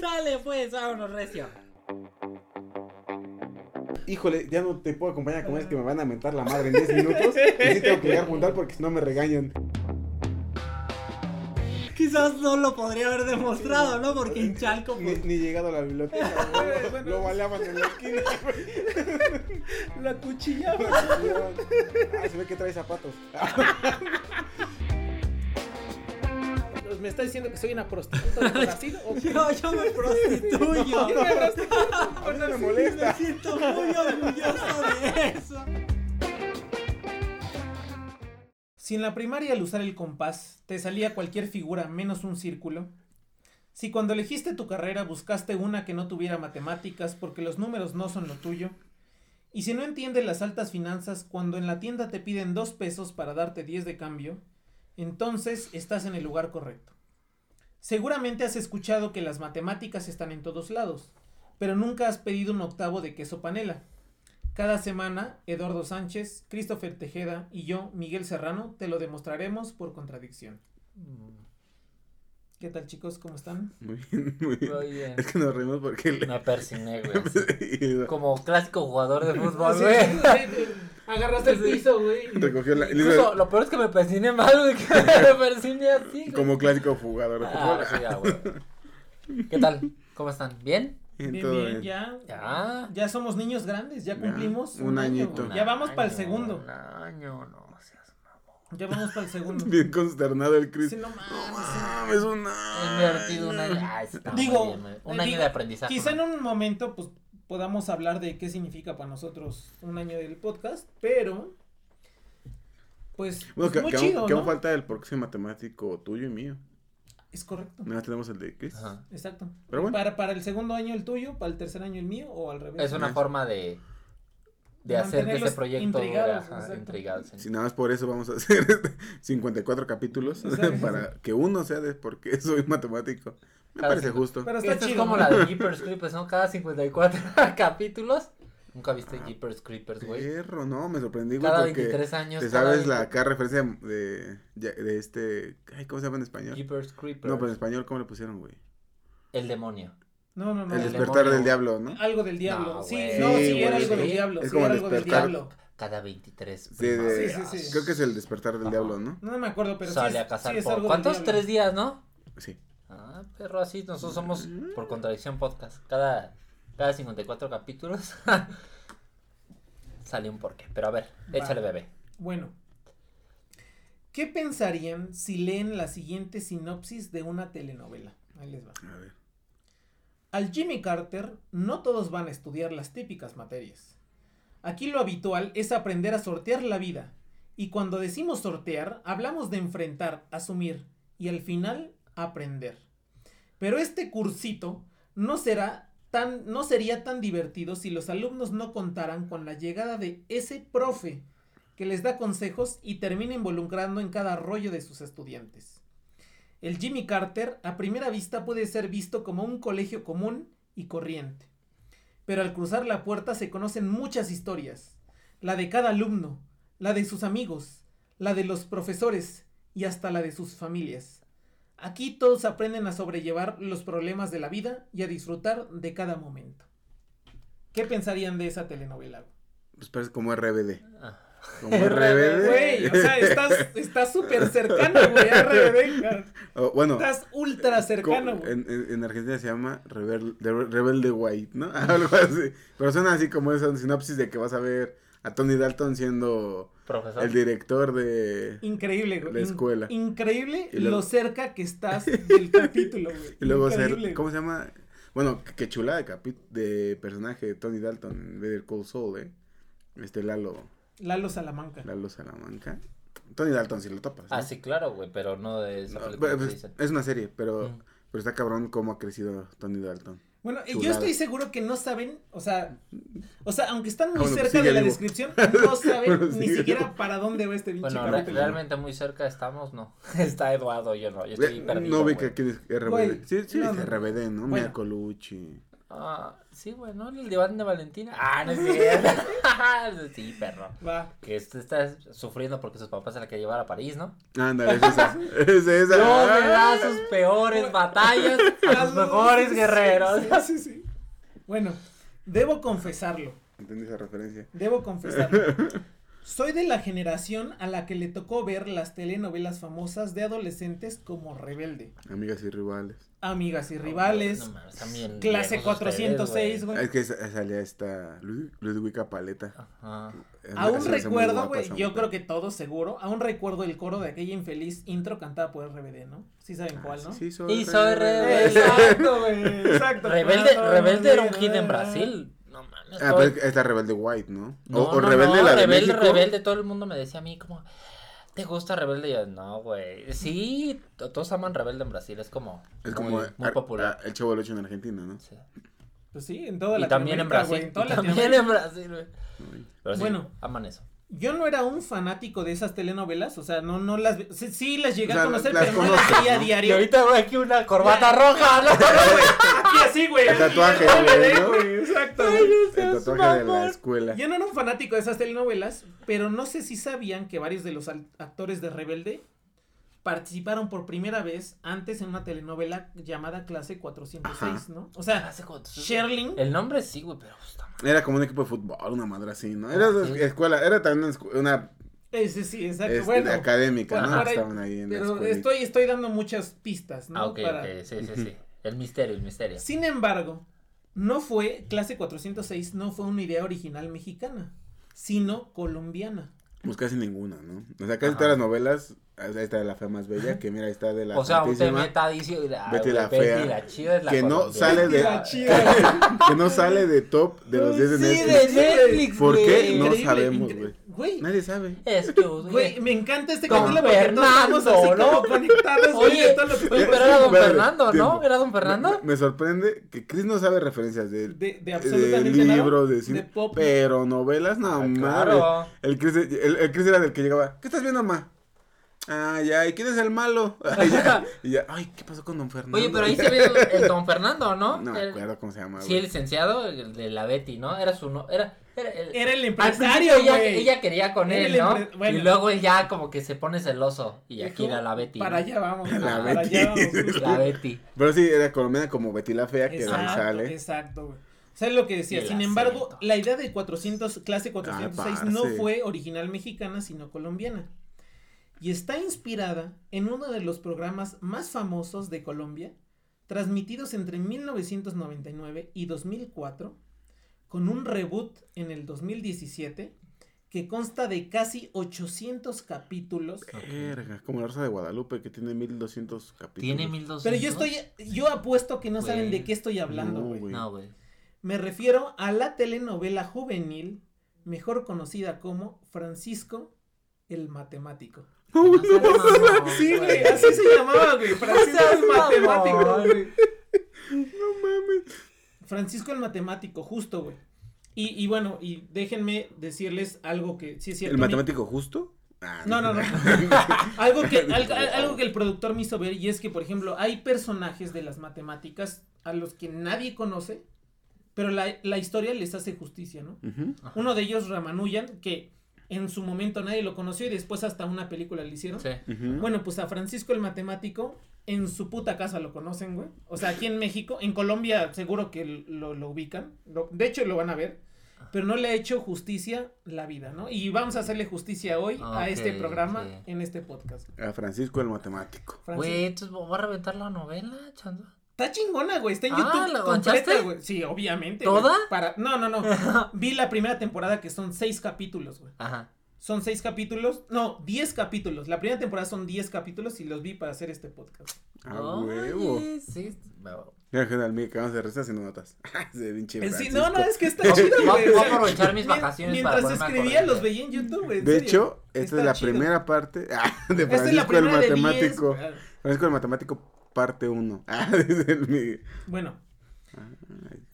Sale pues, vámonos, recio. Híjole, ya no te puedo acompañar comer, es que me van a mentar la madre en 10 minutos. Y sí tengo que llegar a juntar porque si no me regañan. Quizás no lo podría haber demostrado, ¿no? Porque en Chalco, Ni, pues, ni llegado a la biblioteca, güey. Lo baleaban en la esquina, güey. la cuchillaba. Ah, se ve que trae zapatos. ¿Me está diciendo que soy una prostituta de Brasil? ¿O qué? Yo, yo me prostituyo. Yo me no me molesta. Me siento muy orgulloso de eso. Si en la primaria al usar el compás te salía cualquier figura menos un círculo, si cuando elegiste tu carrera buscaste una que no tuviera matemáticas porque los números no son lo tuyo, y si no entiendes las altas finanzas cuando en la tienda te piden dos pesos para darte 10 de cambio, entonces estás en el lugar correcto. Seguramente has escuchado que las matemáticas están en todos lados, pero nunca has pedido un octavo de queso panela. Cada semana, Eduardo Sánchez, Christopher Tejeda y yo, Miguel Serrano, te lo demostraremos por contradicción. ¿Qué tal chicos? ¿Cómo están? Muy bien, muy bien. Muy bien. Es que nos reímos porque le... Me persigné, güey. Como clásico jugador de fútbol, güey. Agarraste el piso, güey. recogió la... Incluso, lo peor es que me persigné mal, güey. Que me persigné así, güey. Como clásico jugador Ah, sí, ya, güey. ¿Qué tal? ¿Cómo están? ¿Bien? Bien, Bien, ya. Ya. Ya somos niños grandes, ya Ya, cumplimos un año, añito. güey. Ya vamos para el año, segundo. Un año, no seas mamón. Ya vamos para el segundo. Bien consternado el Chris. Sí, no No mames. mames, un He invertido un año. Ay, Digo, bien, un año digo, de aprendizaje. Quizá en ¿no? un momento, pues, podamos hablar de qué significa para nosotros un año del podcast, pero, pues, Bueno, pues, que, muy que aún- chido, que aún ¿no? falta el próximo matemático tuyo y mío. Es correcto, Nada, tenemos el de Chris. Ajá. exacto. Pero bueno. Para, para el segundo año el tuyo, para el tercer año el mío, o al revés. Es una forma de, de hacer que ese proyecto. intrigados, ajá, exacto. intrigados, sí. Si nada más por eso vamos a hacer 54 capítulos Exacto. para que uno sea de porque soy matemático. Me Cada parece cinco- justo. Pero está Esto es chido. como ¿no? la de Jeepers Creepers, ¿no? Cada 54 capítulos. Nunca viste Ah, Jeepers Creepers, güey. Perro, no, me sorprendí, güey, Cada porque 23 años. te sabes la 20 acá referencia de, de este, ay, ¿cómo se llama en español? Jeepers Creepers. No, pero en español, ¿cómo le pusieron, güey? El demonio. No, no, no. El El despertar demonio. del diablo, ¿no? Algo del diablo. No, sí, no, sí, Sí, era algo del sí. diablo. Es sí, como era algo del despertar. diablo. Cada 23. Sí, de- Sí, sí, sí. Creo que es el despertar del Ajá. diablo, ¿no? No me acuerdo, pero Sale sí, es- a cazar sí es por- del ¿Cuántos? Tres días, ¿no? Sí. Perro, así nosotros somos por contradicción podcast. Cada, cada 54 capítulos sale un porqué. Pero a ver, échale bebé. Bueno, ¿qué pensarían si leen la siguiente sinopsis de una telenovela? Ahí les va. A ver. Al Jimmy Carter no todos van a estudiar las típicas materias. Aquí lo habitual es aprender a sortear la vida. Y cuando decimos sortear, hablamos de enfrentar, asumir y al final aprender. Pero este cursito no será tan no sería tan divertido si los alumnos no contaran con la llegada de ese profe que les da consejos y termina involucrando en cada rollo de sus estudiantes. El Jimmy Carter a primera vista puede ser visto como un colegio común y corriente. Pero al cruzar la puerta se conocen muchas historias. La de cada alumno, la de sus amigos, la de los profesores y hasta la de sus familias. Aquí todos aprenden a sobrellevar los problemas de la vida y a disfrutar de cada momento. ¿Qué pensarían de esa telenovela? Pues parece como RBD. Ah. Como RBD. Güey, o sea, estás estás súper cercano, güey, a RBD. Oh, bueno, Estás ultra cercano, güey. en, en- en Argentina se llama Rebel, de- Rebelde White, ¿no? Algo así. Pero suena así como esa sinopsis de que vas a ver a Tony Dalton siendo Profesor. el director de... Increíble, güey. La In- escuela. increíble Y luego- lo cerca que estás del capítulo, güey. Y luego Increíble, ser... ¿Cómo se llama? Bueno, qué chulada de, capi- de personaje de Tony Dalton en Better Call Saul, ¿eh? Este Lalo, Lalo Salamanca. Lalo Salamanca. Tony Dalton si lo topas. ¿no? Ah, sí, claro, güey, pero no de esa No, película que pues, dicen. es una serie, pero, Mm. pero está cabrón cómo ha crecido Tony Dalton. Bueno, yo estoy seguro que no saben, o sea, o sea, aunque están muy bueno, cerca de la vivo. descripción, no saben Bueno, ni siquiera vivo. para dónde va este pinche Bueno, re- realmente muy cerca estamos, no. Está Eduardo, yo no, yo estoy Eh, perdido. no vi güey. que aquí es RBD. Güey, sí, sí, no, es. RBD, ¿no? Bueno. Mia Colucci. Ah, sí, güey, ¿no? El diván de Valentina. Ah, no es cierto. sí, perro. Va. Que está sufriendo porque sus papás se la quieren llevar a París, ¿no? Ándale, es esa. Es esa. No me da sus peores batallas a sus mejores guerreros. Sí, sí, sí. Bueno, debo confesarlo. Entendí esa referencia. Debo confesarlo. Soy de la generación a la que le tocó ver las telenovelas famosas de adolescentes como Rebelde, Amigas y rivales. Amigas y Rivales, No mames, también Clase viejos ustedes, 406, güey. Es que salía esta Lud- Ludwika Paleta. Ajá. Es Aún recuerdo, güey, yo creo que todos seguro, aún recuerdo el coro de aquella infeliz intro cantada por RBD, ¿no? Sí saben Ah, cuál, ¿no? Sí, soy Y soy rebelde. rebelde. Exacto, güey, exacto. Rebelde, Rebelde era un hit en. Brasil. Ah, todo- pero esta Rebelde White, ¿no? No, o, o no, Rebelde no, la de Rebelde, México. Rebelde, todo el mundo me decía a mí como, ¿te gusta Rebelde? Y yo, no, güey. Sí, to- todos aman Rebelde en Brasil, es como, Es como muy, muy Ar- popular. ah, el Chavo del Ocho en Argentina, ¿no? Sí. Pues sí, en toda Y también en Brasil, en toda y también en Brasil, güey. Pero sí, Bueno. aman eso. Yo no era un fanático de esas telenovelas, o sea, no, no las, sí, sí las llegué O sea, a conocer, las pero no las veía a ¿no? Y diario. ahorita veo aquí una corbata roja, ¿no? Y así, güey. El tatuaje, y güey, ¿no? Exacto. El tatuaje de la escuela. Yo no era un fanático de esas telenovelas, pero no sé si sabían que varios de los actores de Rebelde participaron por primera vez antes en una telenovela llamada Clase 406, Ajá. ¿no? O sea, Sherling. El nombre sí, güey, pero mal. Era como un equipo de fútbol, una madre así, ¿no? Era Sí. escuela, era también una, Ese sí, exacto. este, bueno, académica, bueno, ¿no? ahí- Estaban ahí en la pero escuelita. estoy, estoy dando muchas pistas, ¿no? Ah, ok, Para- ok, sí, sí, sí. El misterio, el misterio. Sin embargo, no fue, clase 406 no fue una idea original mexicana, sino colombiana. Pues casi ninguna, ¿no? O sea, casi Ajá. todas las novelas, ahí está la fea más bella, que mira, ahí está de la O sea, usted meta dice, ah, Betty la Betty fea, la chida es la que no sale de- La chida, que no sale de top de los 10 de Sí, Netflix. de Netflix, ¿Por qué? No sabemos, güey. Güey, Nadie sabe. Es que, güey, me encanta este capítulo porque todos estamos así Fernando, como ¿no? conectados, Oye, de todo lo que oye, pero era don Espérate, Fernando, ¿no? tiempo. ¿Era don Me, Fernando? me sorprende que Chris no sabe referencias de, De- de de absolutamente nada, libros, de cine, de pop. pero novelas, no Ah, claro. El Chris, el, el Chris era del que llegaba, ¿qué estás viendo, ma? Ah, ya, ¿y quién es el malo? y, ya, y ya, ay, ¿qué pasó con don Fernando? Oye, pero ahí se ve el, el don Fernando, ¿no? No me El- acuerdo cómo se llama, Sí, güey. el licenciado, el de la Betty, ¿no? Era su no, era, era el, Era el al empresario, ella, quería con Era él, ¿no? empre- bueno. Y luego él ya como que se pone celoso y aquí era la Betty. Para allá vamos. La para Betty. allá vamos. La Betty. Pero sí, era colombiana como Betty la Fea, que sale. exacto, güey. ¿Sabes lo que decía? Sin embargo, acento. la idea de 400, clase 406 Ah, no fue original mexicana, sino colombiana. Y está inspirada en uno de los programas más famosos de Colombia, transmitidos entre 1999 y 2004, con un reboot en el 2017, que consta de casi 800 capítulos. Verga, como la Rosa de Guadalupe, que tiene 1200 capítulos. Tiene 1200. Pero yo estoy, yo apuesto que no saben de qué estoy hablando, No, güey. No. Me refiero a la telenovela juvenil, mejor conocida como Francisco el Matemático. No seas mamón, Sí, güey, así se llamaba, güey. Francisco el Matemático, güey. Francisco el Matemático, justo, güey. Y, y bueno, y déjenme decirles algo que sí es cierto. ¿El mi- matemático justo? Ah, No, no, no. algo, que, algo, algo que el productor me hizo ver y es que, por ejemplo, hay personajes de las matemáticas a los que nadie conoce, pero la, la historia les hace justicia, ¿no? Ujú. Uno de ellos, Ramanujan, que en su momento nadie lo conoció y después hasta una película le hicieron. Sí. Bueno, pues a Francisco el Matemático, en su puta casa lo conocen, güey. O sea, aquí en México, en Colombia seguro que lo, lo ubican. Lo- de hecho, lo van a ver. Pero no le ha hecho justicia la vida, ¿no? Y vamos a hacerle justicia hoy a este Ok, programa, en este podcast. A Francisco el matemático. Güey, entonces voy a reventar la novela, chando. Está chingona, güey. Está en Ah, YouTube ¿la completa, güey. Sí, obviamente. ¿Toda? güey. Para... No, no, no. Vi la primera temporada que son seis capítulos, güey. Ajá. Son seis capítulos. No, diez capítulos. La primera temporada son diez capítulos y los vi para hacer este podcast. A Oye, huevo. Sí, bueno. Mira, general, mira, que vamos a rezar si no notas. Se pinche Eh, sí, Francisco. no, no, es que está Voy- chido, güey. voy a aprovechar mis vacaciones Mientras para escribía, los veía en YouTube, güey. De serio. hecho, esta Está es la chido. primera parte ah, de Esta es la Francisco el primera de diez. matemático. Ah, Francisco el matemático, parte 1. Ah, Bueno,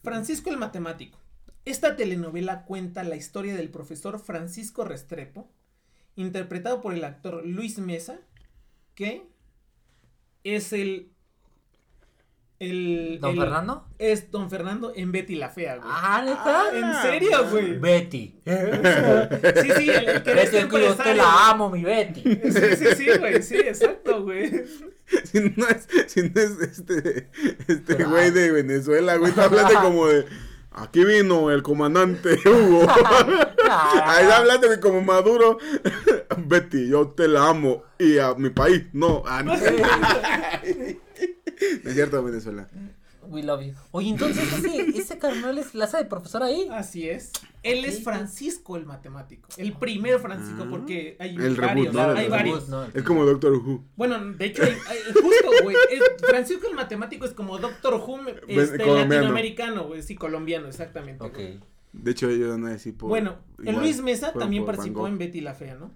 Francisco el Matemático. Esta telenovela cuenta la historia del profesor Francisco Restrepo, interpretado por el actor Luis Mesa, que es el El, ¿Don el- Fernando? Es Don Fernando en Betty la Fea, güey. Ah, ¿neta? ¿En serio, güey? Betty. Sí, sí, el, el que Betty, yo te la amo, mi Betty. Sí, sí, sí, güey, sí, exacto, güey. Si no es, si no es este, este güey de Venezuela, güey, está hablando como de, aquí vino el comandante Hugo. Ahí hablando como Maduro. Betty, yo te la amo. Y a mi país, no. No. No es cierto, Venezuela. We love you. Oye, entonces ese, ese carnal es la de profesor ahí. Así es. Él es. Francisco el matemático. El primer Francisco, Ah. porque hay El varios. reboot, ¿no? Hay El varios. No, Es como Doctor Who. Bueno, de hecho, hay- hay- justo, güey. Francisco el matemático es como Doctor Who este, colombiano. latinoamericano, güey. Sí, colombiano, exactamente. Ok. De hecho, ellos van a decir por. Bueno, el Luis Mesa también por participó en Betty la Fea, ¿no?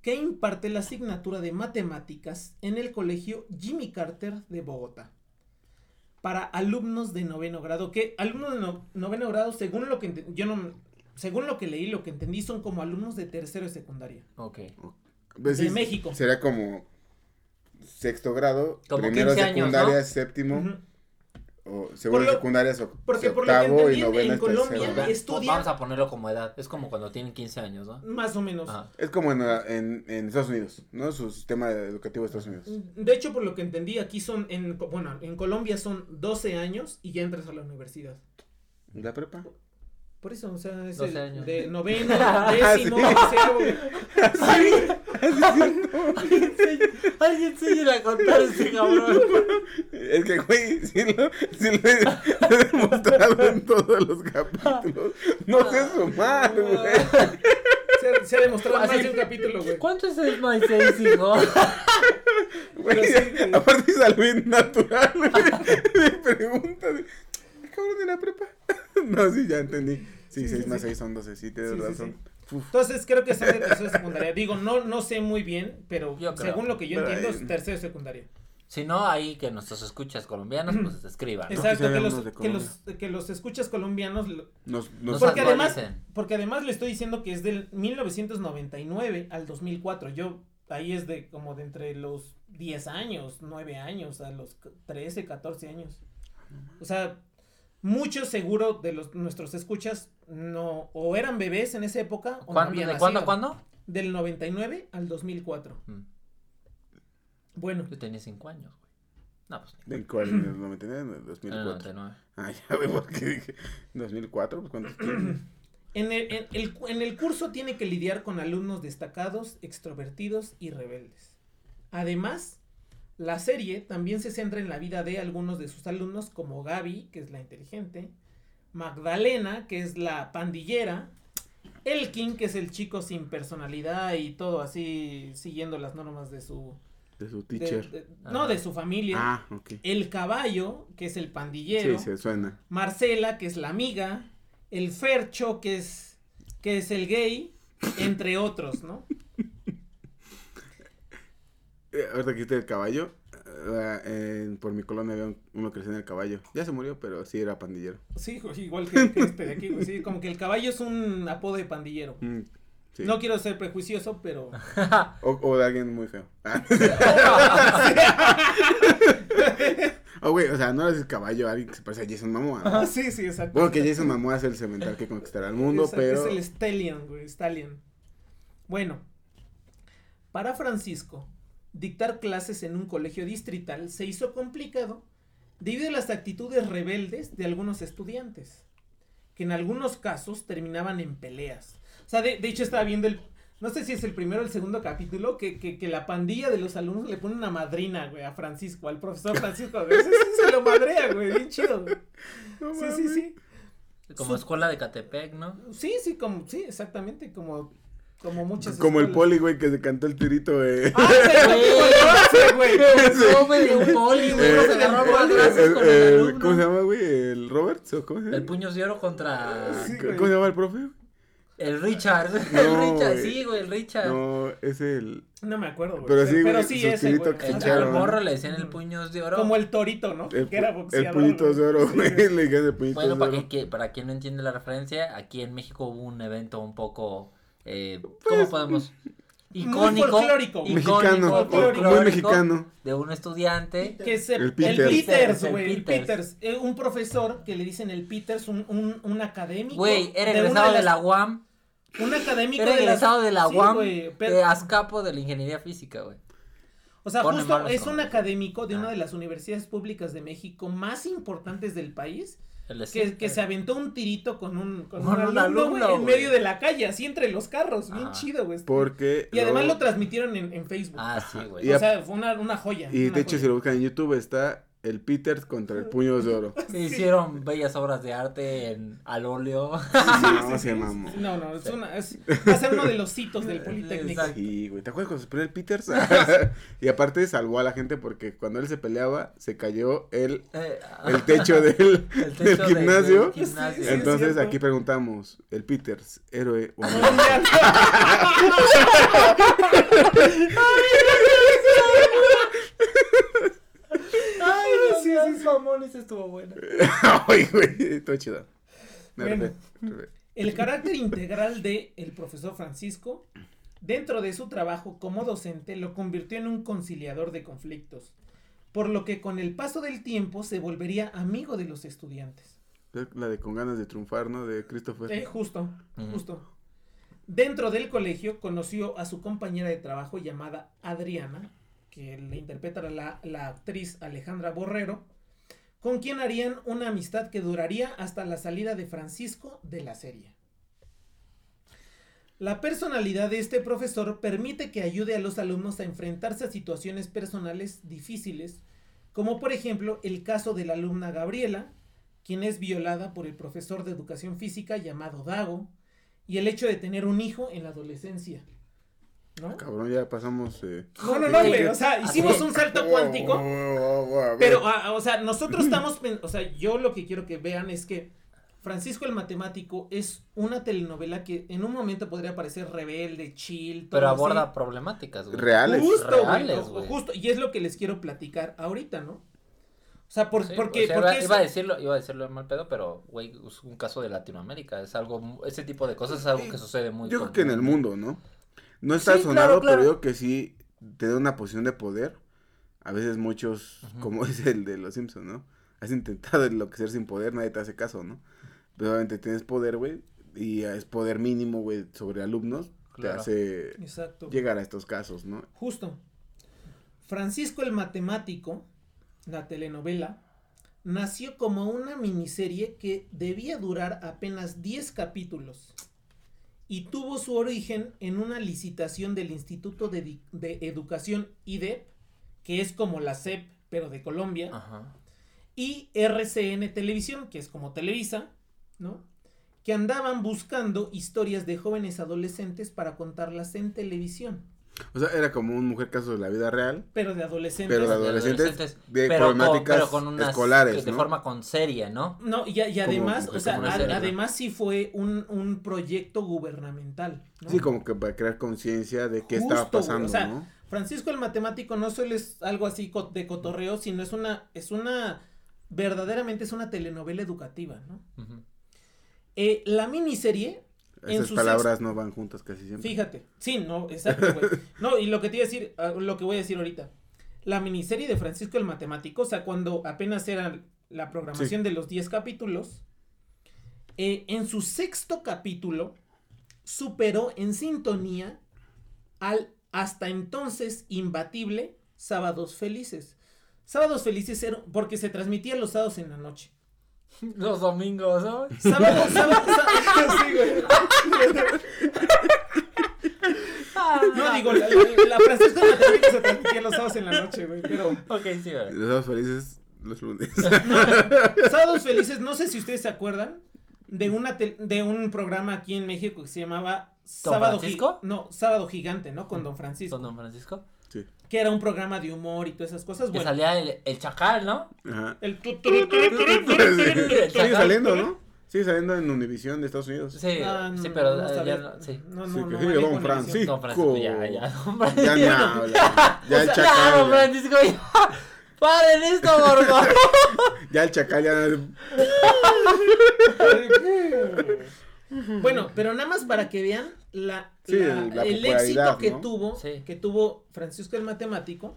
Que imparte la asignatura de matemáticas en el colegio Jimmy Carter de Bogotá. Para alumnos de noveno grado. Que alumnos de no- noveno grado, según lo que yo no, según lo que leí, lo que entendí, son como alumnos de tercero y secundaria. Ok. Pues de sí, México. Sería como sexto grado, Como primero 15 años, secundaria, ¿no? séptimo. O segundo Por lo- secundaria, porque por lo que octavo y en novena es Colombia tercero. es- Va- estudia- Vamos a ponerlo como edad. Es como cuando tienen 15 años, ¿no? Más o menos. Ajá. Es como en, en, en Estados Unidos, ¿no? Su sistema educativo de Estados Unidos. De hecho, por lo que entendí, aquí son, en, bueno, en Colombia son 12 años y ya entras a la universidad. ¿Y ¿La prepa? Por eso, o sea, es 12 el años. de noveno, décimo, Sí. tercero. Alguien enseña a contar ese cabrón. Es que, güey, sí lo, sí lo he, he demostrado en todos los capítulos. No sé sumar, güey. Se, se ha demostrado más Así- de un capítulo, güey. ¿Cuánto es el My Seis, hijo? Güey, sí, aparte es algo bien natural, güey. Me pregunta, de, ¿qué cabrón de la prepa? No, sí, ya entendí. Sí, Sí, 6 sí, más sí. 6 son 12, sí, tienes Sí, sí, razón. Uf. Entonces creo que son de tercero y secundaria. Digo, no, no sé muy bien, pero Yo según lo que yo Pero entiendo ahí- es tercero y secundaria. Si no, ahí que nuestros escuchas colombianos, pues escriban. ¿no? Exacto, que que los, que, los, que los escuchas colombianos lo- Nos, nos, Porque además, porque además le estoy diciendo que es del 1999 al 2004. Yo ahí es de como de entre los 10 años, 9 años, a los 13, 14 años. O sea, muchos seguro de los nuestros escuchas no o eran bebés en esa época o no ¿Cuándo, habían ¿De cuándo a nacido. cuándo? Del 99 al 2004. Mm, Bueno, Yo tenía 5 años, güey. No, pues. ¿En cuál? ¿En el 99? ¿En el En el 2004? 99. Ah, ya, güey, porque dije, ¿2004? Pues cuántos tienes? en el, en, el, en el curso tiene que lidiar con alumnos destacados, extrovertidos y rebeldes. Además, la serie también se centra en la vida de algunos de sus alumnos como Gaby, que es la inteligente, Magdalena, que es la pandillera, Elkin, que es el chico sin personalidad y todo así siguiendo las normas de su... De su de- teacher. no, de su familia. Ah, ok. El caballo, que es el pandillero. Sí, se suena. Marcela, que es la amiga, el Fercho, que es, que es el gay, entre otros, ¿no? Eh, ahorita que el caballo, eh, en- por mi colonia había un- uno que decían el caballo. Ya se murió, pero sí era pandillero. Sí, igual que, que este de aquí, sí, como que el caballo es un apodo de pandillero. Mm, sí. No quiero ser prejuicioso, pero... o, o de alguien muy feo. Oh, güey, o sea, no le dices caballo alguien que se parece a Jason Momoa. ¿no? Ah, sí, sí, exacto. Bueno, que Jason Momoa es el cemental que conquistará el mundo, Exacto, pero... Es el Stallion, güey, Stallion. Bueno, para Francisco, dictar clases en un colegio distrital se hizo complicado debido a las actitudes rebeldes de algunos estudiantes, que en algunos casos terminaban en peleas. O sea, de, de hecho estaba viendo el... No sé si es el primero o el segundo capítulo, que, que, que la pandilla de los alumnos le pone una madrina, güey, a Francisco, al profesor Francisco. güey. Sí, sí, se lo madrea, güey, bien chido, güey. No Sí, sí, sí. Como Su- escuela de Catepec, ¿no? Sí, sí, como, sí, exactamente, como, como muchas Como el escuelas. poli, güey, que se cantó el tirito, eh. ¡Ah, güey! Güey, de un poli, güey. Eh, el- el- el el-. ¿Cómo se llama, güey? ¿El Roberts? ¿O cómo se llama? El puños de oro contra Sí, ¿Cómo se llama el profe? el Richard. No, el Richard, güey. sí, güey, el Richard. No, es el... No me acuerdo, güey. Pero sí, pero güey, sí, su ese, tirito güey. que El, al morro le decían el puños de oro. Como el torito, ¿no? El, que era boxeador. el puñitos de oro, Sí, güey. Le dijeron el puñitos Bueno, de para, oro. que- para quien no entiende la referencia, aquí en México hubo un evento un poco... Eh, Pues, ¿Cómo podemos...? icónico, folclórico. icónico, Mexicano, folclórico. muy mexicano. de un estudiante. Que es el, El el Peters. Peters, El güey. El Peters. Peters. Eh, un profesor que le dicen el Peters, un, un, un académico. Güey, era de una egresado de las- la UAM. Un académico Era de egresado de la Sí, UAM. güey, pero- De ASCAPO de la ingeniería física, güey. O sea, justo es un académico de una Ah. de las universidades públicas de México más importantes del país. Que, que se aventó un tirito con un, con Con un un alumno, en medio de la calle, así entre los carros. Bien Ajá. chido, güey. Porque. Y además lo transmitieron en, en Facebook. Ah, sí, güey. O a- sea, fue una, una joya. Y una de hecho, joya. si lo buscan en YouTube, está el Peters contra el Puños de Oro. Se hicieron bellas obras de arte en, al óleo. no, se mamó. No, no, es una, es, va a ser uno de los hitos del Politécnico. Y, güey, ¿te acuerdas cuando se peleó el Peters? y aparte salvó a la gente porque cuando él se peleaba, se cayó el, Eh, el techo del, el del techo gimnasio. del gimnasio. Sí, Entonces aquí preguntamos, ¿el Peters, héroe o no? Mundial. Ay, no Sí, seas sí, sí. Mamón, esa estuvo buena. Ay, güey, todo chido. Me Bueno. arrepé. El carácter integral de el profesor Francisco, dentro de su trabajo como docente, lo convirtió en un conciliador de conflictos, por lo que con el paso del tiempo se volvería amigo de los estudiantes. La de con ganas de triunfar, ¿no? De Christopher. Eh, justo, justo. Dentro del colegio conoció a su compañera de trabajo llamada Adriana, que le interpreta la, la actriz Alejandra Borrero, con quien harían una amistad que duraría hasta la salida de Francisco de la serie. La personalidad de este profesor permite que ayude a los alumnos a enfrentarse a situaciones personales difíciles, como por ejemplo el caso de la alumna Gabriela, quien es violada por el profesor de educación física llamado Dago, y el hecho de tener un hijo en la adolescencia. ¿No? Cabrón, ya pasamos. Eh... No, no, no, güey. O sea, Así hicimos un salto cuántico. Oh, oh, oh, a ver. Pero, ah, o sea, nosotros estamos, o sea, yo lo que quiero que vean es que Francisco el Matemático es una telenovela que en un momento podría parecer rebelde, chill, todo Pero así. aborda problemáticas, güey. Reales. Justo, Reales, güey. justo, y es lo que les quiero platicar ahorita, ¿no? O sea, por, Sí, porque, o sea, porque iba, es- iba a decirlo, iba a decirlo en mal pedo, pero güey, es un caso de Latinoamérica, es algo, ese tipo de cosas es algo que sucede muy Yo creo que en el mundo, ¿no? No está Sí, sonado, claro, claro. pero yo que sí te da una posición de poder. A veces muchos, como es el de los Simpsons, ¿no? Has intentado enloquecer sin poder, nadie te hace caso, ¿no? Pero obviamente tienes poder, güey, y es poder mínimo, güey, sobre alumnos, Claro. te hace Exacto. llegar a estos casos, ¿no? Justo. Francisco el Matemático, la telenovela, nació como una miniserie que debía durar apenas 10 capítulos y tuvo su origen en una licitación del Instituto de, de Educación IDEP, que es como la SEP, pero de Colombia, Ajá. y RCN Televisión, que es como Televisa, ¿no? Que andaban buscando historias de jóvenes adolescentes para contarlas en televisión, O sea, era como un mujer caso de la vida real, pero de adolescentes. pero de De adolescentes, de pero con- problemáticas pero con unas- escolares, de ¿no? forma con seria, ¿no? No, y, además, como o sea, una a- serie, ¿no? además sí fue un, un proyecto gubernamental. ¿no? Sí, como que para crear conciencia de qué estaba Justo, pasando, o sea, ¿no? Francisco el matemático no solo es algo así de cotorreo, sino es una, es una, verdaderamente es una telenovela educativa, ¿no? Eh, la miniserie, en Esas palabras no van juntas casi siempre. fíjate, sí, no, exacto, güey. No, y lo que te iba a decir, ah, lo que voy a decir ahorita, la miniserie de Francisco el matemático, o sea, cuando apenas era la programación de los 10 capítulos, eh, en su sexto capítulo superó en sintonía al hasta entonces imbatible Sábados Felices. Sábados Felices era porque se transmitía los sábados en la noche. Los domingos, ¿no? Sábado, sábado, sábado- sí, güey. No, digo, la, la, de Matemáticas se transmitía los sábados en la noche, güey, pero... Ok, sí, güey. Los dos felices los lunes. Sábados Felices, no sé si ustedes se acuerdan de una tel- de un programa aquí en México que se llamaba Sábado Gi- Francisco? No, Sábado Gigante, ¿no? Con Don Francisco. ¿Con Don Francisco? Que era un programa de humor y todas esas cosas. Que Bueno, salía el, el chacal, ¿no? Ajá. el Sigue saliendo, ¿no? Sigue saliendo en Univision de Estados Unidos. Sí, Ah, no, sí, pero no eh, ya no, sí. No, Sí, no, que sigue Don. Francisco. Don Francisco, ya, ya. Don Francisco. Ya ni habla. Ya el. Don Francisco, ya. Paren esto, por favor. ya el chacal ya. Bueno, pero nada más para que vean la, Sí, la- la el éxito que ¿no? tuvo, Sí. que tuvo Francisco el Matemático,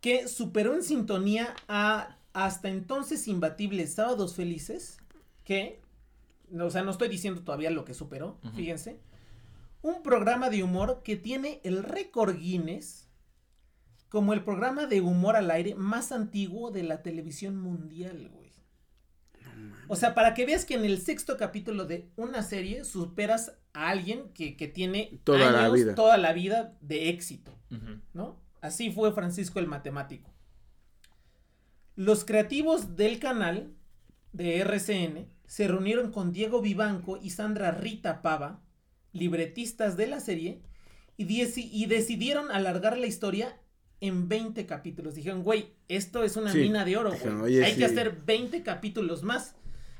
que superó en sintonía a hasta entonces imbatibles Sábados Felices, que, o sea, no estoy diciendo todavía lo que superó, fíjense, un programa de humor que tiene el récord Guinness como el programa de humor al aire más antiguo de la televisión mundial, güey. O sea, para que veas que en el sexto capítulo de una serie superas a alguien que, que tiene Toda la años, vida. toda la vida de éxito. ¿no? Así fue Francisco el Matemático. Los creativos del canal de RCN se reunieron con Diego Vivanco y Sandra Rita Pava, libretistas de la serie, y, y decidieron alargar la historia en 20 capítulos. Dijeron, güey, esto es una Sí, mina de oro, güey. "Oye, Hay sí". que hacer 20 capítulos más.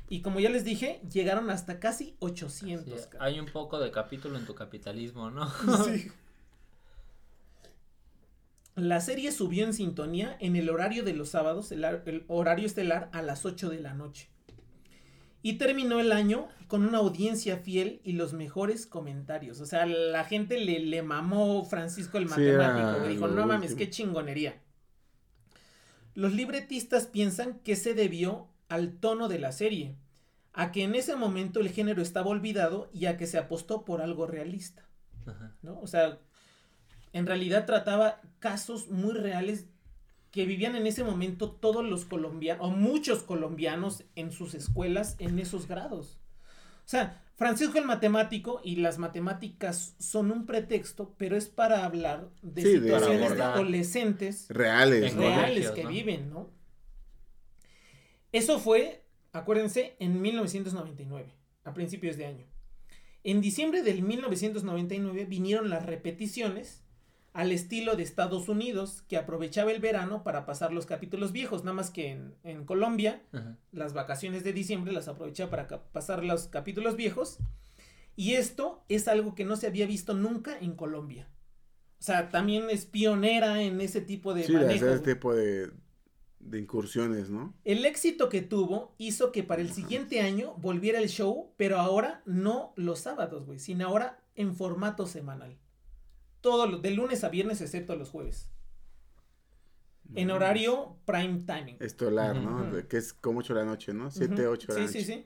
Y como ya les dije, llegaron hasta casi 800. Sí, hay un poco de capítulo en tu capitalismo, ¿no? Sí. La serie subió en sintonía en el horario de los sábados, el, el horario estelar, a las 8 de la noche. Y terminó el año con una audiencia fiel y los mejores comentarios. O sea, la gente le, le mamó Francisco el Sí, matemático. güey. Dijo, no mames, último". qué chingonería. Los libretistas piensan que se debió al tono de la serie, a que en ese momento el género estaba olvidado y a que se apostó por algo realista. Ajá. ¿no? O sea, en realidad trataba casos muy reales que vivían en ese momento todos los colombianos, o muchos colombianos en sus escuelas en esos grados. O sea, Francisco el matemático y las matemáticas son un pretexto, pero es para hablar de Sí, situaciones de adolescentes Reales, reales que ¿no? viven, ¿no? Eso fue, acuérdense, en 1999, a principios de año. En diciembre del 1999 vinieron las repeticiones al estilo de Estados Unidos, que aprovechaba el verano para pasar los capítulos viejos, nada más que en, en Colombia Ajá. las vacaciones de diciembre las aprovechaba para pasar los capítulos viejos. Y esto es algo que no se había visto nunca en Colombia. O sea, también es pionera en ese tipo de Sí, manejo, este tipo de, de incursiones, ¿no? El éxito que tuvo hizo que para el siguiente año volviera el show, pero ahora no los sábados, güey, sino ahora en formato semanal. Todo lo- de lunes a viernes excepto los jueves. En horario prime timing. Estelar, ¿no? Ujú. De- Que es como 8 de la noche, ¿no? 7, Ujú. 8 de la Sí, noche. sí, sí.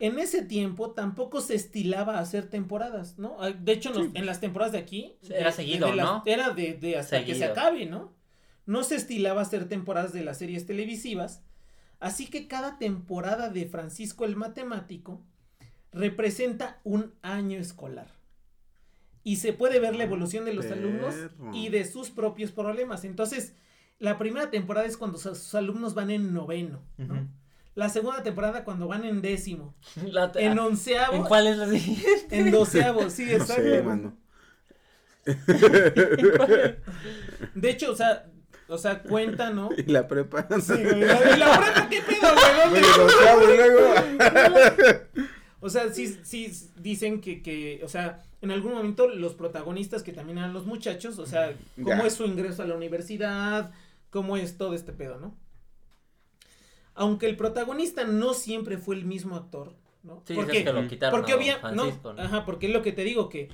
En ese tiempo tampoco se estilaba hacer temporadas, ¿no? Ah, De hecho, nos- Sí. en las temporadas de aquí. Sí, era de- seguido, de las- ¿no? Era de, de hasta que se Seguido. acabe, ¿no? No se estilaba hacer temporadas de las series televisivas. Así que cada temporada de Francisco el Matemático representa un año escolar. Y se puede ver la evolución de los alumnos y de sus propios problemas. Entonces, la primera temporada es cuando sus alumnos van en noveno. La segunda temporada cuando van en décimo. La En onceavo. ¿En cuál es la siguiente? En doceavo, sí, No exacto. sé, mano. De hecho, o sea, o sea, cuenta, ¿no? Y la prepa. Sí. ¿Y la prepa qué pedo, güey? ¿Dónde? Los chavos, luego. O sea, sí, sí dicen que, que, o sea, en algún momento los protagonistas que también eran los muchachos, o sea, cómo Ya. es su ingreso a la universidad, cómo es todo este pedo, ¿no? Aunque el protagonista no siempre fue el mismo actor, ¿no? Sí, Porque- dices que lo quitaron Porque a había, no, Francisco, ¿no? ajá, porque es lo que te digo, que,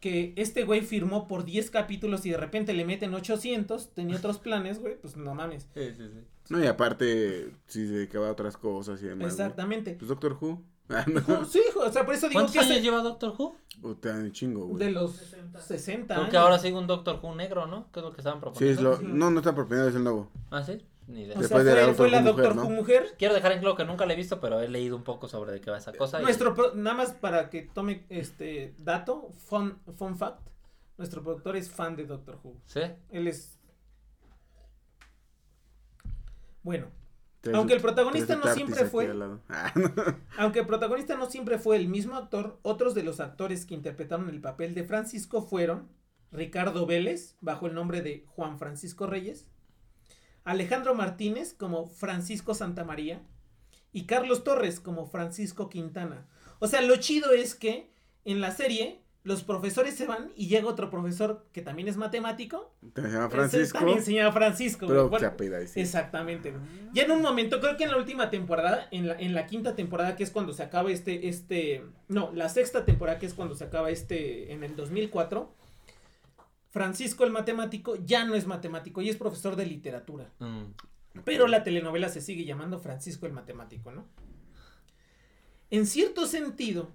que este güey firmó por 10 capítulos y de repente le meten 800, tenía otros planes, güey, pues no mames. Sí, sí, sí. No, y aparte, si se dedicaba a otras cosas y demás. Exactamente. Pues Doctor Who. Ah, no. Sí, hijo, o sea, por eso digo ¿Cuántos que años ese- lleva Doctor Who? Puta, chingo, güey. de los 60 Creo años. que ahora sigue un Doctor Who negro, ¿no? ¿Qué es lo que estaban Sí, es proponiendo? lo... No, no está por primera vez el nuevo. Ah, sí. Ni idea. O Después sea, de la fue, la Who Doctor mujer, Who ¿no? mujer. Quiero dejar en claro que nunca la he visto, pero he leído un poco sobre de qué va esa cosa. y- Nuestro, pro- nada más para que tome este dato, fun, fun fact, nuestro productor es fan de Doctor Who. ¿Sí? Él es... Bueno, Aunque el protagonista no siempre fue-. Ah, no. aunque el protagonista no siempre fue el mismo actor, otros de los actores que interpretaron el papel de Francisco fueron Ricardo Vélez, bajo el nombre de Juan Francisco Reyes, Alejandro Martínez como Francisco Santamaría y Carlos Torres como Francisco Quintana. O sea, lo chido es que en la serie los profesores se van y llega otro profesor que también es matemático. Te llama Ese Francisco. También se llama Francisco. Pero. Bueno, se así. Exactamente. Ya en un momento, creo que en la última temporada, en la, en la quinta temporada, que es cuando se acaba este, este, no, la sexta temporada, que es cuando se acaba este, en el 2004, Francisco el matemático ya no es matemático y es profesor de literatura. Mm. Pero la telenovela se sigue llamando Francisco el Matemático, ¿no? En cierto sentido,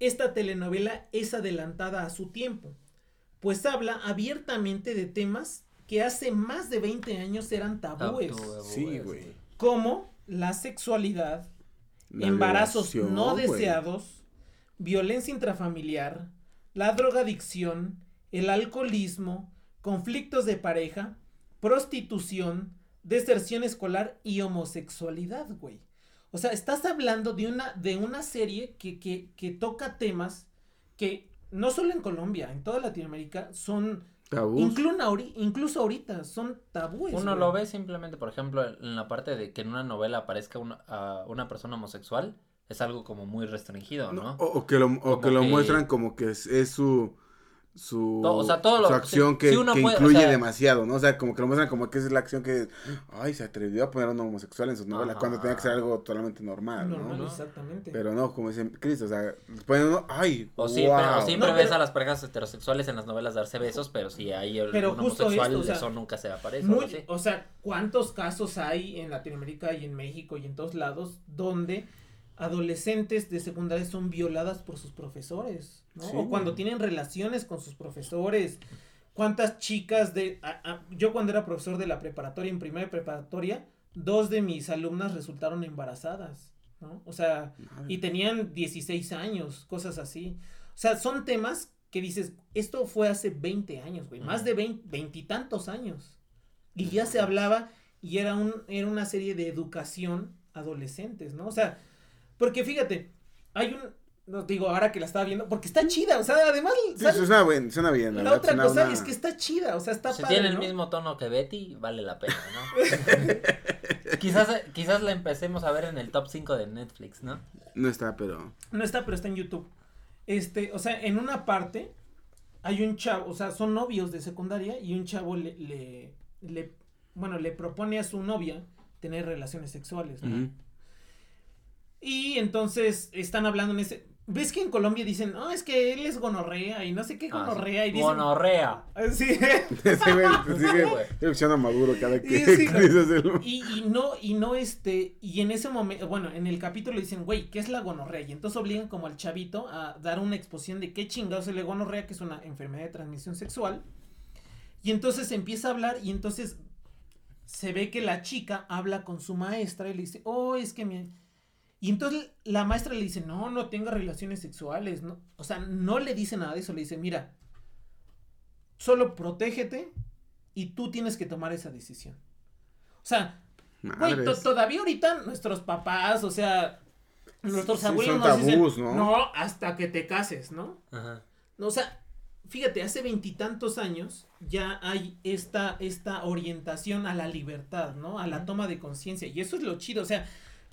esta telenovela es adelantada a su tiempo, pues habla abiertamente de temas que hace más de 20 años eran tabúes, Sí, güey, sí. como la sexualidad, La embarazos no deseados, violencia intrafamiliar, la drogadicción, el alcoholismo, conflictos de pareja, prostitución, deserción escolar y homosexualidad, güey. O sea, estás hablando de una, de una serie que, que, que toca temas que no solo en Colombia, en toda Latinoamérica, son, Tabús. incluso, ahori- incluso ahorita, son tabúes. Uno güey. lo ve simplemente, por ejemplo, en la parte de que en una novela aparezca una, una persona homosexual, es algo como muy restringido, ¿no? No, o, o que lo, o que lo que- muestran como que es, es su su, No, o sea, todo lo- su acción si- que, si uno que puede, o incluye sea- demasiado, ¿no? O sea, como que lo muestran como que es la acción que ay, se atrevió a poner a un homosexual en sus novelas Ajá. cuando tenía que ser algo totalmente normal, Normal, ¿no? exactamente. Pero no, como dicen Cristo, o sea, ponen uno, ay, O siempre, o siempre No, ves pero- a las parejas heterosexuales en las novelas darse besos, pero si hay el- Pero homosexual, esto, o sea, eso nunca se aparece. Muy- o sea, ¿cuántos casos hay en Latinoamérica y en México y en todos lados donde adolescentes de secundaria son violadas por sus profesores? ¿no? Sí. O cuando tienen relaciones con sus profesores. ¿Cuántas chicas de... a- a- yo cuando era profesor de la preparatoria, en primera preparatoria, dos de mis alumnas resultaron embarazadas, ¿no? O sea, Madre. y tenían 16 años, cosas así. O sea, son temas que dices, esto fue hace 20 años, güey, más de 20, veintitantos años. Y ya se hablaba y era, un, era una serie de educación adolescentes, ¿no? O sea, porque fíjate, hay un, no digo ahora que la estaba viendo, porque está chida, o sea, además, suena, bien, suena bien, la verdad, otra suena cosa una- es que está chida, o sea, está si padre, tiene el ¿no? mismo tono que Betty, vale la pena, ¿no? quizás, quizás la empecemos a ver en el top 5 de Netflix, ¿no? No está, pero... No está, pero está en YouTube. Este, o sea, en una parte hay un chavo, o sea, son novios de secundaria y un chavo le, le, le- bueno, le propone a su novia tener relaciones sexuales, ¿no? Y entonces están hablando en ese, ¿ves que en Colombia dicen, no, es que él es gonorrea y no sé qué Ah, sí. gonorrea y dicen, Gonorrea. Ah, sí, güey sigue güey. a Maduro cada que Sí, sí, el- Y, y no, y no este, y en ese momento, bueno, en el capítulo dicen, güey, ¿qué es la gonorrea? Y entonces obligan como al chavito a dar una exposición de qué chingados es la gonorrea, que es una enfermedad de transmisión sexual. Y entonces empieza a hablar y entonces se ve que la chica habla con su maestra y le dice, oh, es que mi... Y entonces la maestra le dice, no, no tenga relaciones sexuales, no, o sea, no le dice nada de eso, le dice, mira, solo protégete y tú tienes que tomar esa decisión. O sea, güey, todavía ahorita nuestros papás, o sea, nuestros Sí, abuelos son nos dicen, tabús, ¿no? no, hasta que te cases, ¿no? Ajá. No, O sea, fíjate, hace veintitantos años ya hay esta, esta orientación a la libertad, ¿no? A la toma de conciencia. Y eso es lo chido. O sea,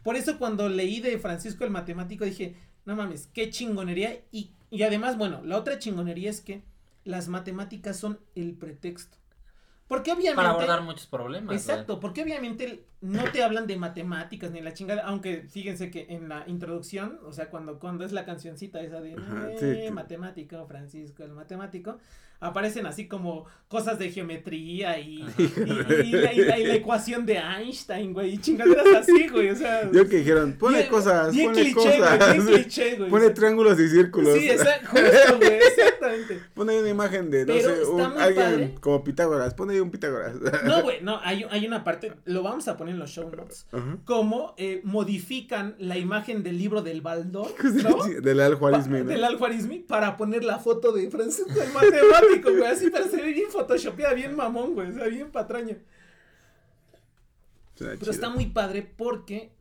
por eso cuando leí de Francisco el Matemático dije, no mames, qué chingonería. Y, y además, bueno, la otra chingonería es que las matemáticas son el pretexto. Porque obviamente... Para abordar muchos problemas. Exacto, porque obviamente no te hablan de matemáticas ni la chingada, aunque fíjense que en la introducción, o sea, cuando, cuando es la cancioncita esa de Ajá, eh, sí, sí. matemático, Francisco el matemático, aparecen así como cosas de geometría y, y, y la, y la- y la ecuación de Einstein, güey, y chingaderas así, güey, o sea. Yo que dijeron, bien- cosas, bien ponle cliché, güey, cosas. bien cliché, güey, Ponle o sea, triángulos y círculos. Sí, exacto, justo, güey, exactamente. Pon ahí una imagen de, no Pero sé, un- alguien padre. como Pitágoras. Pon ahí un Pitágoras. No, güey, no, hay, hay una parte, lo vamos a poner en los show notes. Cómo eh, modifican la imagen del libro del Baldor, ¿no? Del Al-Juarismi para poner la foto de Francisco el matemático, güey, así, pero se ve bien photoshopeada, bien mamón, güey, o sea, bien patraña. Pero chido. está muy padre porque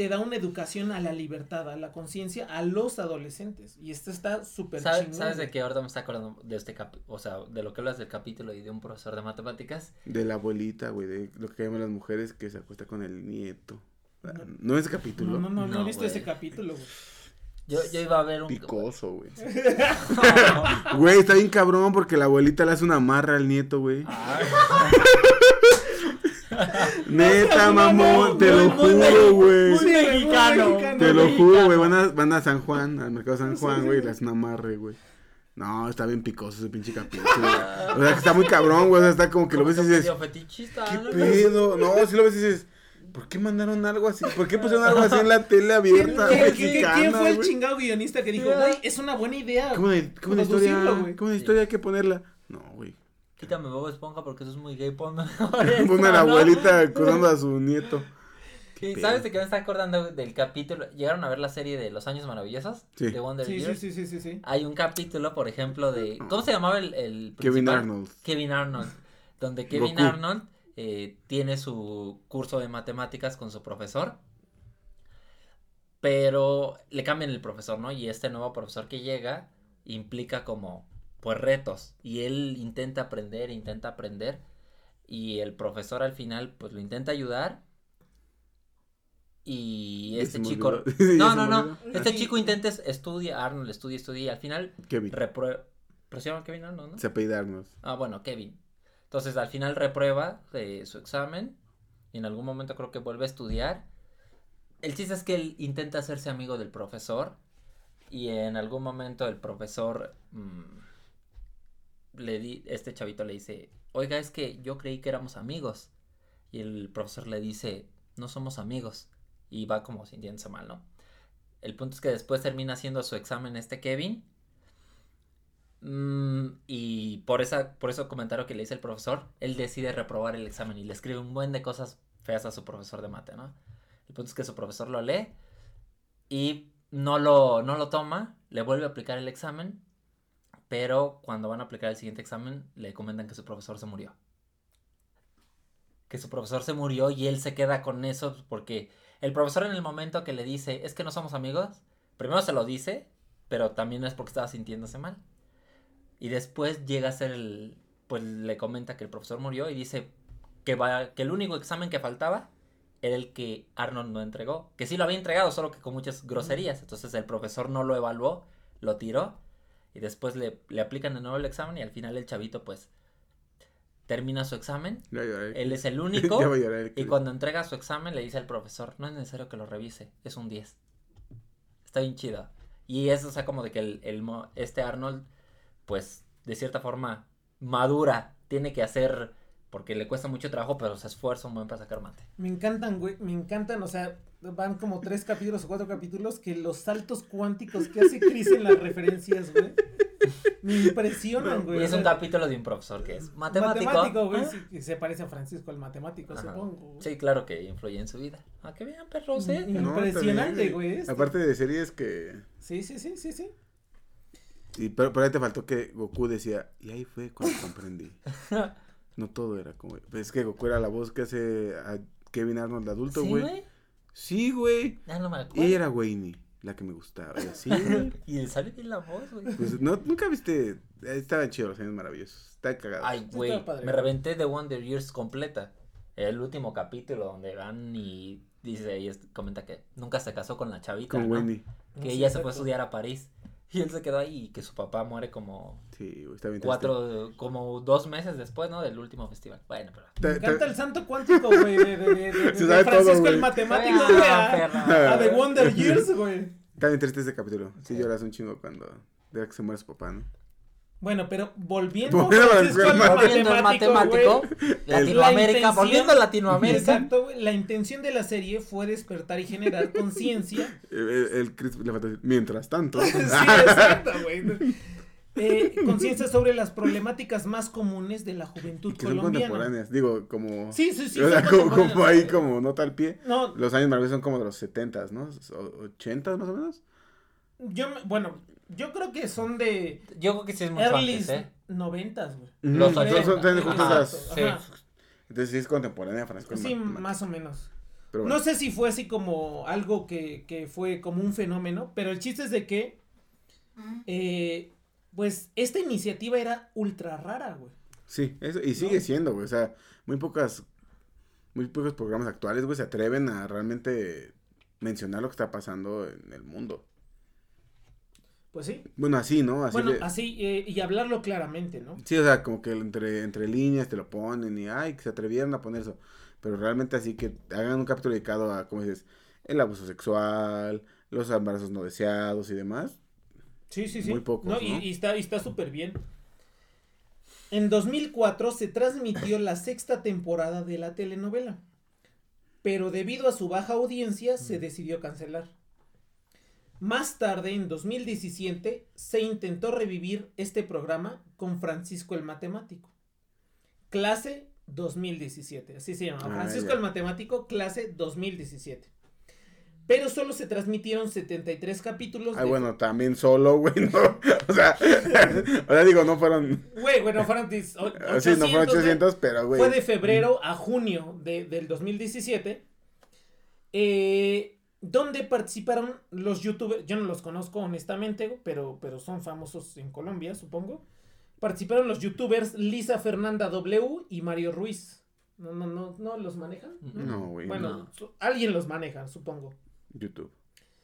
te da una educación a la libertad, a la conciencia, a los adolescentes. Y esto está súper ¿Sabes, chingón. ¿Sabes de qué ahorita me está acordando de este cap o sea, de lo que hablas del capítulo y de un profesor de matemáticas? De la abuelita, güey, de lo que llaman las mujeres que se acuesta con el nieto. No. ¿No es capítulo? No, no, no, no, he visto güey. ese capítulo, güey. Yo, yo iba a ver un. Picoso, güey. Güey, está bien cabrón porque la abuelita le hace una amarra al nieto, güey. Neta, mamón, te lo juro, güey. muy mexicano. Te lo juro, güey. Van a, van a San Juan, al mercado San Juan, güey, y le hacen una amarre, güey. No, está bien picoso ese pinche capítulo. O sea, que está muy cabrón, güey. O sea, está como que lo ves y dices, ¿qué ¿no? pedo? No, si lo ves y dices, ¿por qué mandaron algo así? ¿Por qué pusieron algo así en la tele abierta ¿Qué- qué- qué- mexicana, ¿Quién fue el chingado guionista que dijo, güey, es una buena idea? ¿Cómo una, cómo una historia? güey? ¿Cómo una historia hay que ponerla? No, güey. Quítame Bob Esponja porque eso es muy gay. Ponme Pone a la abuelita acusando a su nieto. ¿Sabes de qué me está acordando del capítulo? ¿Llegaron a ver la serie de Los Años Maravillosos? Sí. De Wonder Sí, sí, sí, sí, sí, sí. Hay un capítulo, por ejemplo, de... ¿Cómo se llamaba el, el Kevin? Arnold. Kevin Arnold. Donde Kevin Goku. Arnold eh, tiene su curso de matemáticas con su profesor. Pero le cambian el profesor, ¿no? Y este nuevo profesor que llega implica como, pues, retos. Y él intenta aprender, intenta aprender. Y el profesor al final, pues, lo intenta ayudar. Y este chico... Sí, No, no, no. Este Sí. chico intenta estudia, Arnold estudia, estudia. Y al final Kevin. reprueba... ¿Pero se llama Kevin Arnold, no? Se apellida Arnold. Ah, bueno, Kevin. Entonces al final reprueba eh, su examen y en algún momento creo que vuelve a estudiar. El chiste es que él intenta hacerse amigo del profesor y en algún momento el profesor mm, le di, este chavito le dice, oiga, es que yo creí que éramos amigos. Y el profesor le dice, no somos amigos. Y va como sintiéndose mal, ¿no? El punto es que después termina haciendo su examen este Kevin. Mm, y por esa, por ese comentario que le dice el profesor, él decide reprobar el examen y le escribe un buen de cosas feas a su profesor de mate, ¿no? El punto es que su profesor lo lee y no lo, no lo toma, le vuelve a aplicar el examen, pero cuando van a aplicar el siguiente examen le comentan que su profesor se murió. Que su profesor se murió y él se queda con eso porque el profesor en el momento que le dice, es que no somos amigos, primero se lo dice, pero también es porque estaba sintiéndose mal. Y después llega a ser el. Pues le comenta que el profesor murió y dice que, va, que el único examen que faltaba era el que Arnold no entregó. Que sí lo había entregado, solo que con muchas groserías. Entonces el profesor no lo evaluó, lo tiró. Y después le, le aplican de nuevo el examen y al final el chavito, pues. Termina su examen. Él es el único. ya voy a llorar. Y cuando entrega su examen le dice al profesor, no es necesario que lo revise, es un 10. Está bien chido. Y eso, o sea, como de que el, el este Arnold, pues, de cierta forma, madura, tiene que hacer, porque le cuesta mucho trabajo, pero se esfuerza un buen para sacar mate. Me encantan, güey, me encantan, o sea, van como tres capítulos o cuatro capítulos que los saltos cuánticos que hace Chris en las referencias, güey, me impresionan, güey. Y es un capítulo de un profesor que es matemático. Matemático, güey, Ah. sí, se parece a Francisco el matemático, Ajá. supongo. güey. Sí, claro que influye en su vida. Ah, que vean, perros, ¿eh? Mm, No, Impresionante, también, güey, este. Aparte de series que. Sí, sí, sí, sí, sí. Y, pero, pero ahí te faltó que Goku decía, y ahí fue cuando comprendí. No todo era como. pues es que Goku era la voz que hace a Kevin Arnold de adulto, ¿Sí, güey. güey? Sí, güey. Ya no me acuerdo. Y era Wayne, la que me gustaba. Y así, güey. Y él sale bien la voz, güey. Pues, no, nunca viste. Estaban chidos los años maravillosos. Está cagado. Ay, Sí, güey, me reventé The Wonder Years completa. El último capítulo donde van y dice y comenta que nunca se casó con la chavita, Con ¿no? Wayne. Que Sí, ella se fue a estudiar a París. Y él se quedó ahí y que su papá muere como Sí, güey, está bien triste. cuatro, como dos meses después, ¿no? Del último festival. Bueno, pero. Me Te- te- encanta el santo cuántico, güey, de, de, de, de- Se de sabe todo, Francisco el matemático, Ah, güey, a, perra. a The Wonder Years, güey. Está bien triste este capítulo. Sí, lloras un chingo cuando. De que se muere su papá, ¿no? Bueno, pero volviendo al matemático. Latinoamérica, volviendo a Latinoamérica. Exacto, güey. La intención de la serie fue despertar y generar conciencia. El, el- Mientras tanto. sí, exacto, güey. Eh, conciencia sobre las problemáticas más comunes de la juventud que son colombiana. contemporáneas. Digo, como. Sí, sí, sí. o sea, son como, ahí, como nota al pie. No, Los años maravillosos son como de los 70 ¿no? O- 80 más o menos. yo, me- bueno, yo creo que son de Yo creo que sí es mucho early antes, ¿eh? noventas, güey. Los Ujú, ochenta. son- son justo Ajá, las- sí. Entonces sí es contemporánea, Francisco. Sí, más o menos. Pero bueno. No sé si fue así como algo que, que fue como un fenómeno, pero el chiste es de que, eh, pues, esta iniciativa era ultra rara, güey. Sí, eso, y sigue ¿No? siendo, güey. O sea, muy pocas. Muy pocos programas actuales, güey, se atreven a realmente mencionar lo que está pasando en el mundo. Pues sí. Bueno, así, ¿no? Así bueno, de- así, eh, y hablarlo claramente, ¿no? Sí, o sea, como que entre, entre líneas te lo ponen y, ay, que se atrevieron a poner eso. Pero realmente así que hagan un capítulo dedicado a, como dices, el abuso sexual, los embarazos no deseados y demás. Sí, sí, sí. Muy pocos, y, ¿no? y está y está súper bien. En 2004 se transmitió la sexta temporada de la telenovela, pero debido a su baja audiencia se decidió cancelar. Más tarde, en 2017, se intentó revivir este programa con Francisco el Matemático. Clase 2017, así se llama. Ah, Francisco el Matemático, clase 2017. Pero solo se transmitieron 73 capítulos. Ay, de- bueno, también solo, güey, ¿no? O sea, o sea, digo, no fueron, Güey, bueno, fueron o- sí, no fueron 800, güey. 800, pero, güey. Fue de febrero a junio de- del 2017. eh, donde participaron los youtubers. Yo no los conozco honestamente, pero, pero son famosos en Colombia, supongo. Participaron los youtubers Lisa Fernanda W y Mario Ruiz. No, no, no, no los manejan. No, güey, Bueno, no. su- alguien los maneja, supongo. YouTube.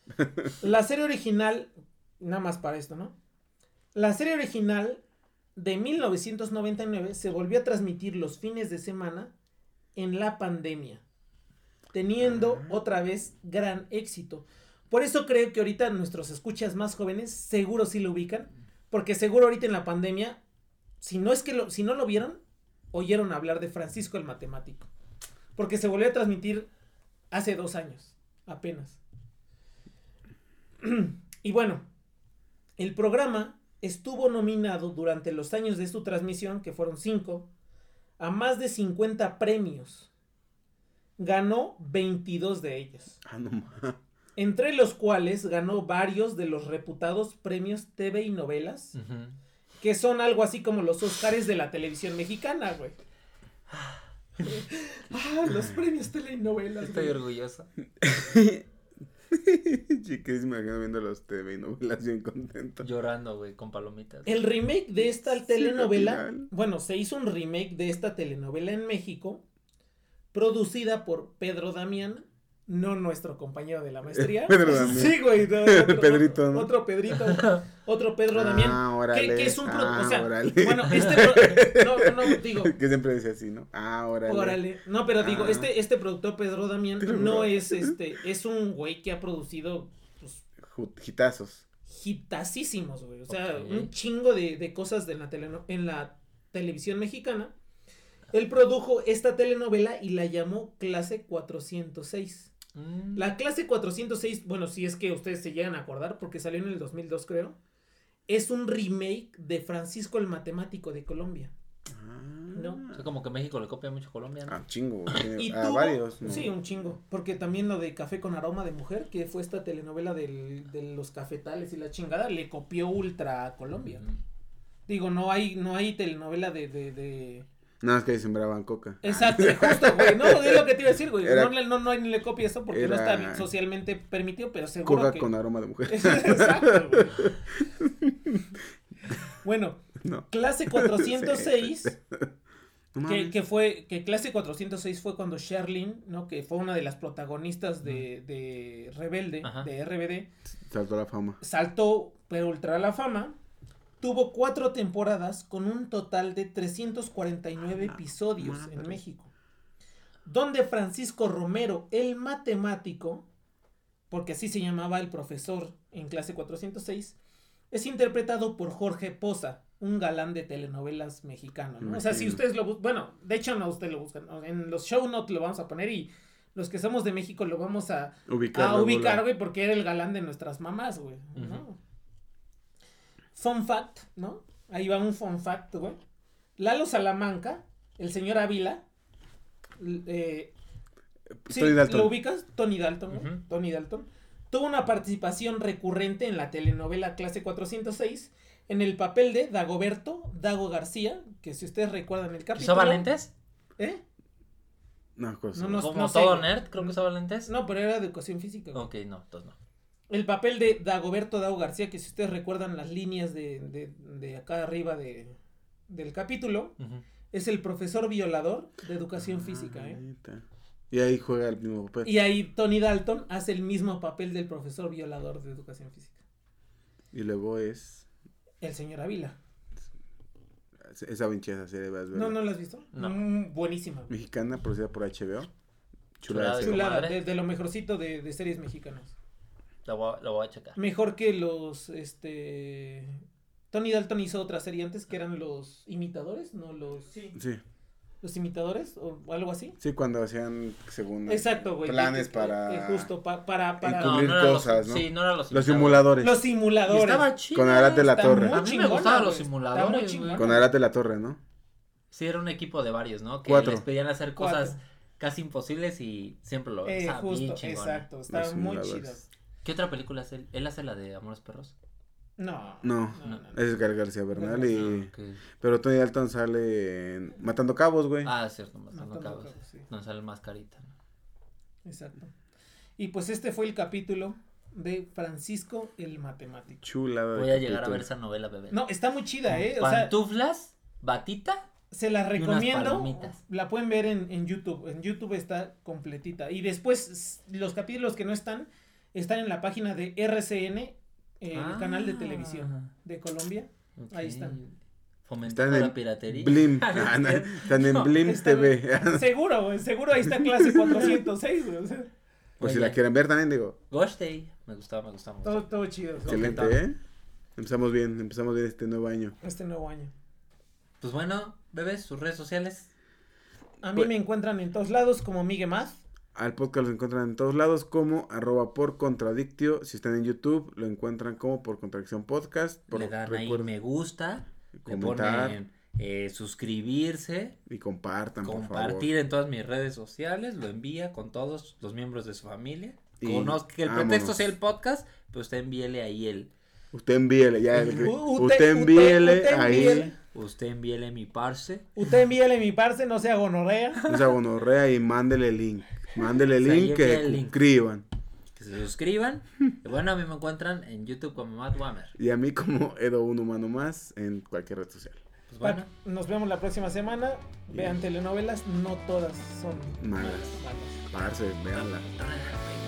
La serie original, nada más para esto, ¿no? La serie original de 1999 se volvió a transmitir los fines de semana en la pandemia, teniendo otra vez gran éxito. Por eso creo que ahorita nuestros escuchas más jóvenes seguro sí lo ubican, porque seguro ahorita en la pandemia, si no es que lo, si no lo vieron, oyeron hablar de Francisco el Matemático, porque se volvió a transmitir hace dos años, apenas. Y bueno, el programa estuvo nominado durante los años de su transmisión, que fueron cinco, a más de 50 premios. Ganó 22 de ellos, Ah, no mames. entre los cuales ganó varios de los reputados premios TV y novelas, que son algo así como los Óscares de la televisión mexicana, güey. Ah, los premios TV y novelas. Estoy güey. orgulloso. Chiquis, me imagino viendo los TV y novelas bien contento. Llorando, güey, con palomitas. El remake de esta telenovela, bueno, se hizo un remake de esta telenovela en México, producida por Pedro Damián, no nuestro compañero de la maestría. Pedro Damián. Sí, güey. no, otro, Pedrito, ¿no? Otro Pedrito. Otro Pedro Damián. Ah, órale. que, que es un pro- ah, o sea, órale. bueno, este pro- no, no, digo, que siempre dice así, ¿no? Ah, órale. órale. No, pero digo, Ah. este, este productor Pedro Damián no es este, es un güey que ha producido pues, Hitazos. hitasísimos, güey. O sea, un chingo de, de cosas de la teleno- en la televisión mexicana. Él produjo esta telenovela y la llamó Clase 406. Mm. La clase 406, bueno, si es que ustedes se llegan a acordar, porque salió en el 2002 creo, es un remake de Francisco el Matemático de Colombia. Ah. No. O sea, como que México le copia mucho a Colombia, ¿no? Ah, chingo. Y ah, tuvo- varios. ¿no? Sí, un chingo. Porque también lo de Café con Aroma de Mujer, que fue esta telenovela del- de los cafetales y la chingada, le copió ultra a Colombia. Digo, no hay, no hay telenovela de, de, de... Nada más que ahí sembraban coca. Exacto, justo, güey. No, es lo que te iba a decir, güey. Era- no, le- no, no hay ni le copia eso porque no está socialmente permitido, pero seguro Coca que... con aroma de mujer. Exacto, güey. Bueno, no. clase 406, No que, que fue, que clase 406 fue cuando Sherlyn, ¿no? Que fue una de las protagonistas de, de Rebelde, Ajá. de RBD, Saltó la fama. saltó pero ultra a la fama. Tuvo cuatro temporadas con un total de 349 Ah, episodios en. México. Donde Francisco Romero, el matemático, porque así se llamaba el profesor en clase 406, es interpretado por Jorge Poza, un galán de telenovelas mexicano. ¿no? O sea, si ustedes lo buscan, bueno, de hecho no, ustedes lo buscan, en los show notes lo vamos a poner y los que somos de México lo vamos a, Ubicar. güey, porque era el galán de nuestras mamás, güey, ¿no? Fun fact, ¿no? Ahí va un fun fact, güey. Lalo Salamanca, el señor Ávila, eh, sí, Tony Dalton. ¿lo ubicas? Tony Dalton, Ujú. Tony Dalton. Tuvo una participación recurrente en la telenovela Clase 406 en el papel de Dagoberto Dago García, que si ustedes recuerdan el capítulo... ¿Usaba lentes? ¿Eh? No, cosa. No, no, Como no todo nerd, creo que usaba lentes. No, pero era de educación física. güey. Ok, no, entonces no. El papel de Dagoberto Dago García, que si ustedes recuerdan las líneas de, de, de acá arriba de, del capítulo, es el profesor violador de educación Ah, física, ¿eh? Y ahí juega el mismo papel. Y ahí Tony Dalton hace el mismo papel del profesor violador de educación física. Y luego es. El señor Ávila. Esa vincheza serie, vas a ver. ¿No, no la has visto? No. Mm, buenísima. Mexicana, producida por HBO. Chulada Chulada. de serie. Chulada, comadre. de, de lo mejorcito de, de series mexicanas. Lo voy, a- lo voy a checar. Mejor que los, este... Tony Dalton hizo otra serie antes que eran los imitadores, ¿no? Los, Sí. los imitadores o algo así. Sí, cuando hacían, según. Exacto, güey. Planes que- para. que justo pa- para... para Encubrir no cosas, los, ¿no? Sí, no eran los Los simuladores. Los simuladores. estaba chido. Con Arate la Torre. A mí me gustaban los simuladores, chingona. Con Arate la Torre, ¿no? Sí, era un equipo de varios, ¿no? Que Cuatro. les pedían hacer Cuatro. cosas casi imposibles y siempre lo Eh, bien justo, exacto. Los muy simuladores. ¿Qué otra película hace él? ¿Él hace la de Amores Perros? No. No. no, no. Es Gael García Bernal y... Pero Tony Dalton sale en Matando Cabos, güey. Ah, es cierto, Matando Matando Cabos. Cabos, sí. No sale más carita. ¿no? Exacto. Y pues este fue el capítulo de Francisco el Matemático. Chulada. de Voy a llegar a ver esa novela, bebé. No, está muy chida, ¿eh? O sea, Pantuflas, batita. se la recomiendo. palomitas. La pueden ver en, en YouTube. En YouTube está completita. Y después, los capítulos que no están, están en la página de RCN, el Ah. canal de televisión de Colombia. Ahí están. Fomentando Están la piratería. Blim. Ah, no Ah. Están en No, Blim Están- TV. Seguro, güey. Seguro ahí está clase 406, güey. O sea, Pues si la quieren ver también, digo. Ghost Day. Me gustaba, me gustaba mucho. todo, todo chido. Excelente, ¿eh? Empezamos bien, empezamos bien este nuevo año. Este nuevo año. Pues bueno, bebés, sus redes sociales. A mí Pues- me encuentran en todos lados como Migue Más. Al podcast lo encuentran en todos lados como arroba por contradictio. Si están en YouTube, lo encuentran como por contradicción podcast. Por, le dan ahí me gusta. Le comentar ponen eh, suscribirse. y compartan, por favor. compartir en todas mis redes sociales, lo envía con todos los miembros de su familia. Y Conozca que el vámonos. pretexto sea el podcast, pero usted envíele ahí el, Usted envíele, ya. el- U- usted envíele ahí. envíele. usted envíele mi parce. Usted envíale mi parce, no sea gonorrea. Esa gonorrea y mándele el link. Mándele el link que el link. suscriban. Que se suscriban. y bueno, a mí me encuentran en YouTube como Matt Wammer. Y a mí como Edo Un Humano Más en cualquier red social. Pues bueno, Nos vemos la próxima semana. Vean telenovelas, no todas son Malas. malas. Parce, véanla. Bye.